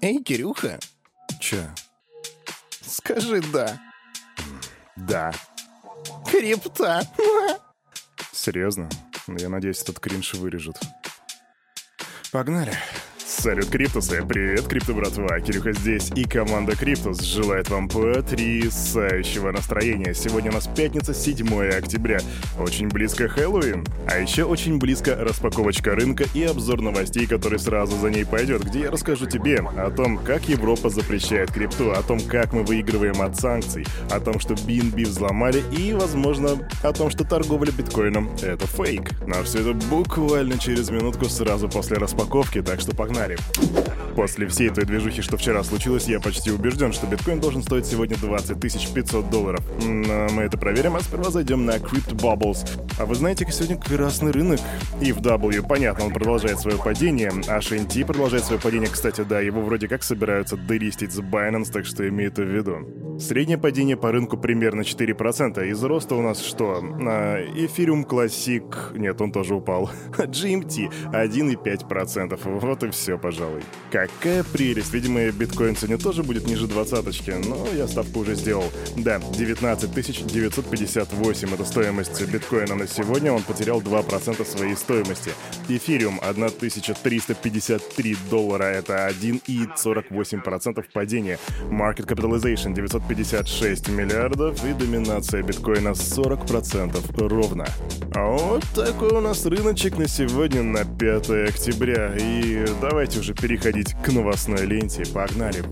Эй, Кирюха, Че? скажи «да». Да. Крипта. Серьезно? Я надеюсь, этот кринж вырежут. Погнали. Салют, Криптусы! Привет, Крипто братва! Кирюха здесь и команда Криптус желает вам потрясающего настроения. Сегодня у нас пятница, 7 октября. Очень близко Хэллоуин. А еще очень близко распаковочка рынка и обзор новостей, который сразу за ней пойдет, где я расскажу тебе о том, как Европа запрещает крипту, о том, как мы выигрываем от санкций, о том, что BNB взломали и, возможно, о том, что торговля биткоином — это фейк. Но все это буквально через минутку сразу после распаковки, так что погнали. haremos. После всей той движухи, что вчера случилось, я почти убежден, что биткоин должен стоить сегодня 20 500 долларов. Но мы это проверим, а сперва зайдем на Crypto Bubbles. А вы знаете, сегодня красный рынок. И в W, понятно, он продолжает свое падение, а HNT продолжает свое падение. Кстати, да, его вроде как собираются делистить с Binance, так что имей это в виду. Среднее падение по рынку примерно 4%. Из роста у нас что? А, Ethereum Classic... Нет, он тоже упал. GMT 1,5%. Вот и все, пожалуй. Какая прелесть. Видимо, биткоин сегодня тоже будет ниже двадцаточки, но я ставку уже сделал. Да, 19 958 это стоимость биткоина на сегодня. Он потерял 2% своей стоимости. Эфириум 1353 доллара. Это 1,48% падения. Market Capitalization 956 миллиардов и доминация биткоина 40% ровно. А вот такой у нас рыночек на сегодня, на 5 октября. И давайте уже переходить к новостной ленте. Погнали.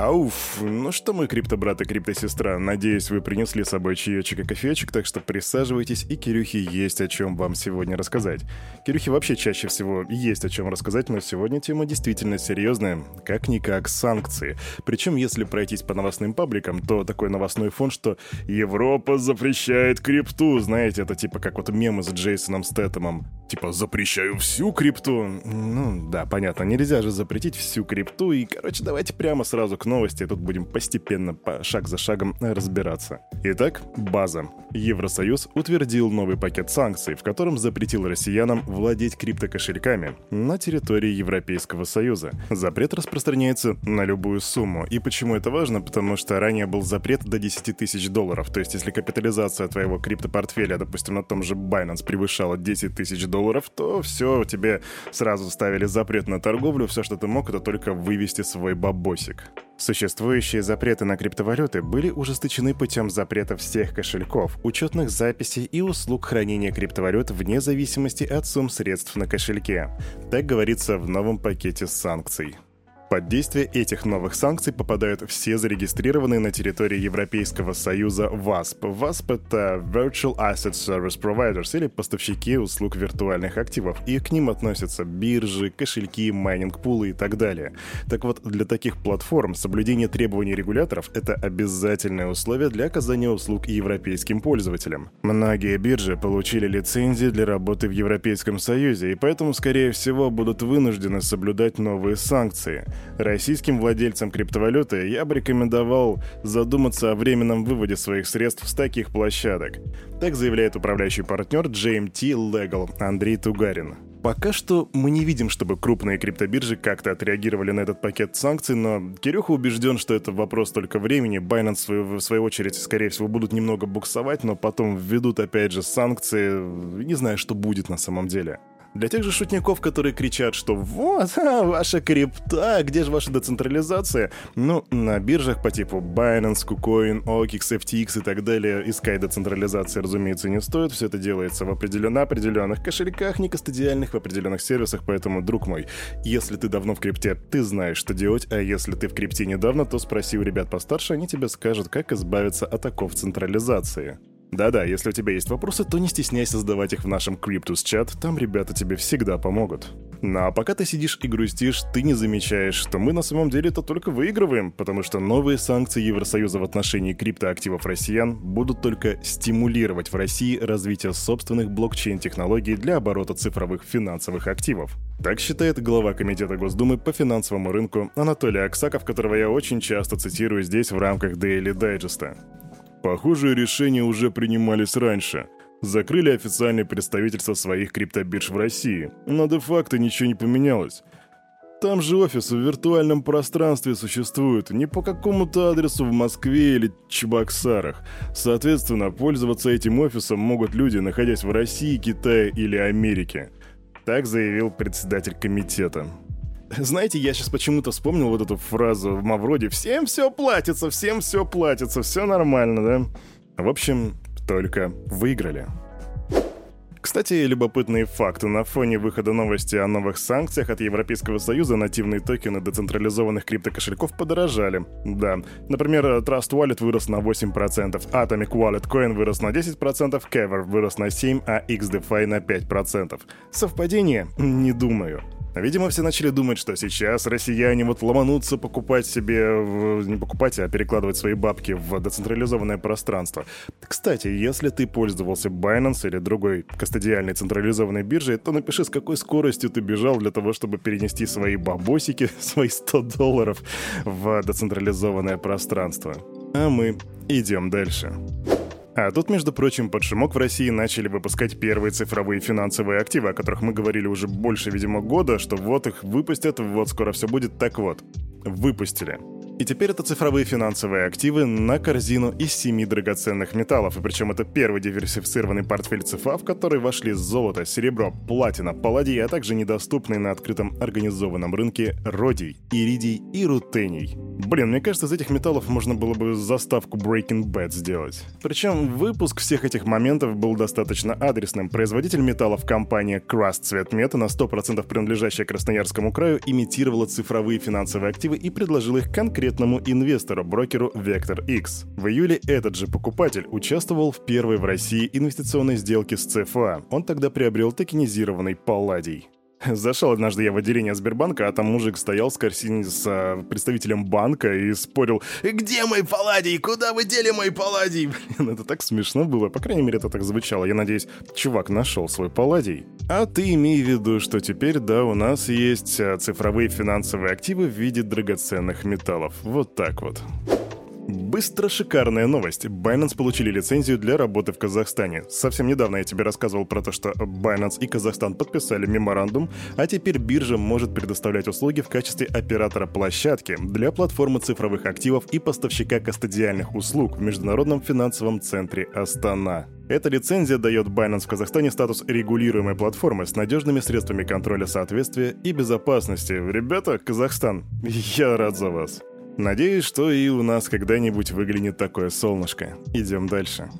Ауф, ну что, мой криптобрат и криптосестра, надеюсь, вы принесли с собой чаечек и кофеечек, так что присаживайтесь, и Кирюхе есть о чем вам сегодня рассказать. Кирюхе вообще чаще всего есть о чем рассказать, но сегодня тема действительно серьезная, как-никак санкции. Причем, если пройтись по новостным пабликам, то такой новостной фон, что Европа запрещает крипту, знаете, это типа как вот мемы с Джейсоном Стэтомом. Типа, запрещаю всю крипту. Ну, да, понятно, нельзя же запретить всю крипту, и, короче, давайте прямо сразу к новости, тут будем постепенно, по шаг за шагом разбираться. Итак, база. Евросоюз утвердил новый пакет санкций, в котором запретил россиянам владеть криптокошельками на территории Европейского Союза. Запрет распространяется на любую сумму. И почему это важно? Потому что ранее был запрет до 10 тысяч долларов. То есть, если капитализация твоего криптопортфеля, допустим, на том же Binance превышала 10 тысяч долларов, то все, тебе сразу ставили запрет на торговлю, все, что ты мог, это только вывести свой бабосик. Существующие запреты на криптовалюты были ужесточены путем запрета всех кошельков, учетных записей и услуг хранения криптовалют вне зависимости от сумм средств на кошельке. Так говорится в новом пакете санкций. Под действие этих новых санкций попадают все зарегистрированные на территории Европейского Союза VASP. VASP — это Virtual Asset Service Providers или поставщики услуг виртуальных активов. И к ним относятся биржи, кошельки, майнинг-пулы и так далее. Так вот, для таких платформ соблюдение требований регуляторов — это обязательное условие для оказания услуг европейским пользователям. Многие биржи получили лицензии для работы в Европейском Союзе, и поэтому, скорее всего, будут вынуждены соблюдать новые санкции — Российским владельцам криптовалюты я бы рекомендовал задуматься о временном выводе своих средств с таких площадок. Так заявляет управляющий партнер GMT Legal Андрей Тугарин. Пока что мы не видим, чтобы крупные криптобиржи как-то отреагировали на этот пакет санкций, но Кирюха убежден, что это вопрос только времени. Binance, в свою очередь, скорее всего, будут немного буксовать, но потом введут опять же санкции. Не знаю, что будет на самом деле. Для тех же шутников, которые кричат, что вот, а, ваша крипта, где же ваша децентрализация? Ну, на биржах по типу Binance, KuCoin, OKX, FTX и так далее искать децентрализации, разумеется, не стоит. Все это делается в определенно определенных кошельках, не кастодиальных, в определенных сервисах. Поэтому, друг мой, если ты давно в крипте, ты знаешь, что делать, а если ты в крипте недавно, то спроси у ребят постарше, они тебе скажут, как избавиться от оков централизации. Да-да, если у тебя есть вопросы, то не стесняйся задавать их в нашем Cryptus чат, там ребята тебе всегда помогут. Ну а пока ты сидишь и грустишь, ты не замечаешь, что мы на самом деле это только выигрываем, потому что новые санкции Евросоюза в отношении криптоактивов россиян будут только стимулировать в России развитие собственных блокчейн-технологий для оборота цифровых финансовых активов. Так считает глава Комитета Госдумы по финансовому рынку Анатолий Аксаков, которого я очень часто цитирую здесь в рамках Daily Digest. Похожие решения уже принимались раньше. закрыли официальные представительства своих криптобирж в России, но де-факто ничего не поменялось. Там же офис в виртуальном пространстве существует, не по какому-то адресу в Москве или Чебоксарах. Соответственно, пользоваться этим офисом могут люди, находясь в России, Китае или Америке. Так заявил председатель комитета. Знаете, я сейчас почему-то вспомнил вот эту фразу в Мавроде «Всем все платится, всем все платится, все нормально, да?» В общем, только выиграли. Кстати, любопытные факты. На фоне выхода новости о новых санкциях от Европейского Союза нативные токены децентрализованных криптокошельков подорожали. Да, например, Trust Wallet вырос на 8%, Atomic Wallet Coin вырос на 10%, Kever вырос на 7%, а XDeFi на 5%. Совпадение? Не думаю. Видимо, все начали думать, что сейчас россияне вот ломанутся покупать себе, не покупать, а перекладывать свои бабки в децентрализованное пространство. Кстати, если ты пользовался Binance или другой кастодиальной централизованной биржей, то напиши, с какой скоростью ты бежал для того, чтобы перенести свои бабосики, свои 100 долларов в децентрализованное пространство. А мы идем дальше. А тут, между прочим, под шумок в России начали выпускать первые цифровые финансовые активы, о которых мы говорили уже больше, видимо, года, что вот их выпустят, вот скоро все будет. Так вот, выпустили. И теперь это цифровые финансовые активы на корзину из семи драгоценных металлов. И причем это первый диверсифицированный портфель ЦФА, в который вошли золото, серебро, платина, палладий, а также недоступные на открытом организованном рынке родий, иридий и рутений. Блин, мне кажется, из этих металлов можно было бы заставку Breaking Bad сделать. Причем выпуск всех этих моментов был достаточно адресным. Производитель металлов компания Crust Цветмета, на 100% принадлежащая Красноярскому краю, имитировала цифровые финансовые активы и предложила их конкретно конкретному инвестору, брокеру Vector X. В июле этот же покупатель участвовал в первой в России инвестиционной сделке с ЦФА. Он тогда приобрел токенизированный палладий. Зашел однажды я в отделение Сбербанка, а там мужик стоял с корсиной с а, представителем банка и спорил «Где мой палладий? Куда вы дели мой палладий?» Блин, это так смешно было, по крайней мере, это так звучало. Я надеюсь, чувак нашел свой палладий. А ты имей в виду, что теперь, да, у нас есть а, цифровые финансовые активы в виде драгоценных металлов. Вот так вот. Быстро шикарная новость. Binance получили лицензию для работы в Казахстане. Совсем недавно я тебе рассказывал про то, что Binance и Казахстан подписали меморандум, а теперь биржа может предоставлять услуги в качестве оператора площадки для платформы цифровых активов и поставщика кастодиальных услуг в Международном финансовом центре Астана. Эта лицензия дает Binance в Казахстане статус регулируемой платформы с надежными средствами контроля соответствия и безопасности. Ребята, Казахстан, я рад за вас. Надеюсь, что и у нас когда-нибудь выглянет такое солнышко. Идем дальше.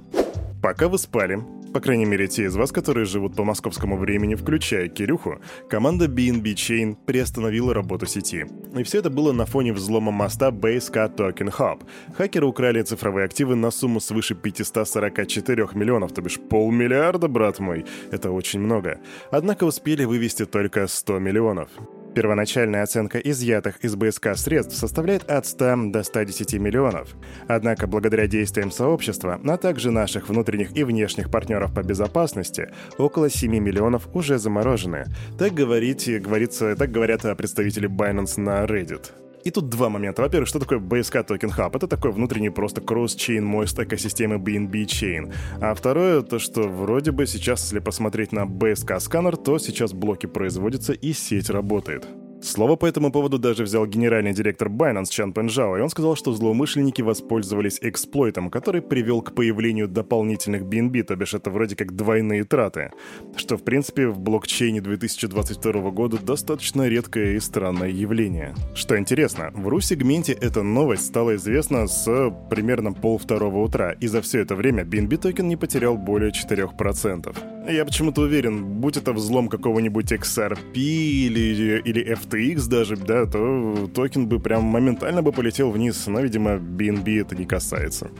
Пока вы спали, по крайней мере те из вас, которые живут по московскому времени, включая Кирюху, команда BNB Chain приостановила работу сети. И все это было на фоне взлома моста BSK Token Hub. Хакеры украли цифровые активы на сумму свыше 544 миллионов, то бишь полмиллиарда, брат мой. Это очень много. Однако успели вывести только 100 миллионов. Первоначальная оценка изъятых из БСК средств составляет от 100 до 110 миллионов. Однако благодаря действиям сообщества, а также наших внутренних и внешних партнеров по безопасности, около 7 миллионов уже заморожены. Так, говорите, говорится, так говорят представители Binance на Reddit. И тут два момента. Во-первых, что такое BSK Token Hub? Это такой внутренний просто кросс-чейн мост экосистемы BNB Chain. А второе, то что вроде бы сейчас, если посмотреть на BSK сканер, то сейчас блоки производятся и сеть работает. Слово по этому поводу даже взял генеральный директор Binance Чан Пенжао, и он сказал, что злоумышленники воспользовались эксплойтом, который привел к появлению дополнительных BNB, то бишь это вроде как двойные траты, что в принципе в блокчейне 2022 года достаточно редкое и странное явление. Что интересно, в RU-сегменте эта новость стала известна с примерно полвторого утра, и за все это время BNB токен не потерял более 4%. Я почему-то уверен, будь это взлом какого-нибудь XRP или, или FTX даже, да, то токен бы прям моментально бы полетел вниз, но, видимо, BNB это не касается.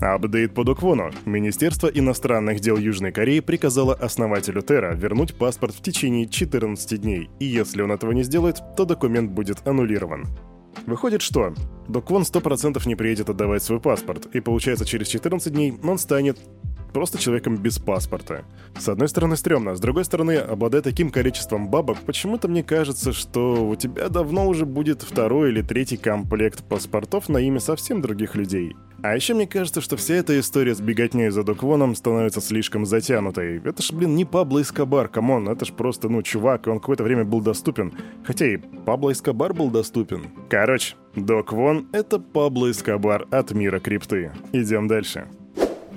Апдейт по Доквону. Министерство иностранных дел Южной Кореи приказало основателю Терра вернуть паспорт в течение 14 дней, и если он этого не сделает, то документ будет аннулирован. Выходит, что Доквон 100% не приедет отдавать свой паспорт, и получается через 14 дней он станет просто человеком без паспорта. С одной стороны, стрёмно, с другой стороны, обладая таким количеством бабок, почему-то мне кажется, что у тебя давно уже будет второй или третий комплект паспортов на имя совсем других людей. А еще мне кажется, что вся эта история с беготней за До Квоном становится слишком затянутой. Это ж, блин, не Пабло Эскобар, come on, это ж просто, ну, чувак, и он какое-то время был доступен. Хотя и Пабло Эскобар был доступен. Короче, До Квон — это Пабло Эскобар от мира крипты. Идем дальше.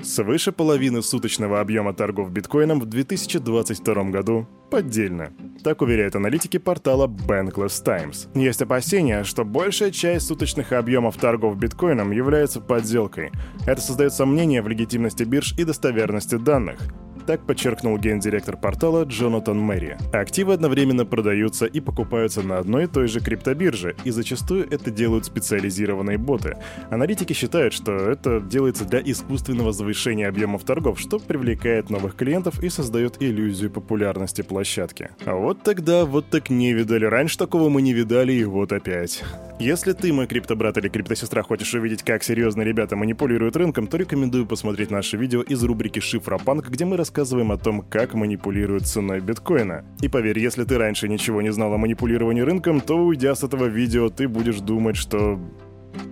Свыше половины суточного объема торгов биткоином в 2022 году поддельно. Так уверяют аналитики портала Bankless Times. Есть опасения, что большая часть суточных объемов торгов биткоином является подделкой. Это создает сомнения в легитимности бирж и достоверности данных. Так подчеркнул гендиректор портала Джонатан Мэри. Активы одновременно продаются и покупаются на одной и той же криптобирже, и зачастую это делают специализированные боты. Аналитики считают, что это делается для искусственного завышения объемов торгов, что привлекает новых клиентов и создает иллюзию популярности площадки. А вот тогда вот так не видали. Раньше такого мы не видали, и вот опять. Если ты, мой криптобрат или криптосестра, хочешь увидеть, как серьезно ребята манипулируют рынком, то рекомендую посмотреть наше видео из рубрики «Шифропанк», где мы рассказываем о том, как манипулируют ценой биткоина. И поверь, если ты раньше ничего не знал о манипулировании рынком, то, уйдя с этого видео, ты будешь думать, что...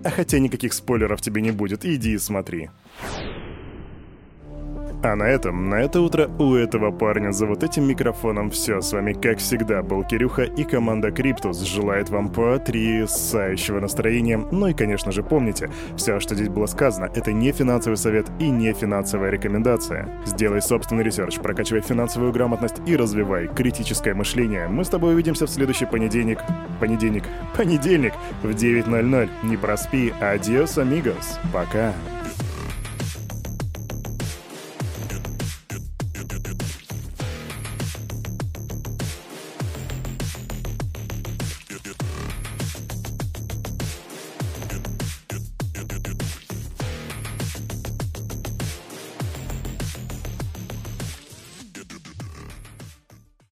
А хотя никаких спойлеров тебе не будет, иди и смотри. А на этом, на это утро у этого парня за вот этим микрофоном все. С вами, как всегда, был Кирюха и команда Криптус желает вам потрясающего настроения. Ну и, конечно же, помните, все, что здесь было сказано, это не финансовый совет и не финансовая рекомендация. Сделай собственный research, прокачивай финансовую грамотность и развивай критическое мышление. Мы с тобой увидимся в следующий понедельник. Понедельник. Понедельник в 9.00. Не проспи. Adiós, amigos. Пока.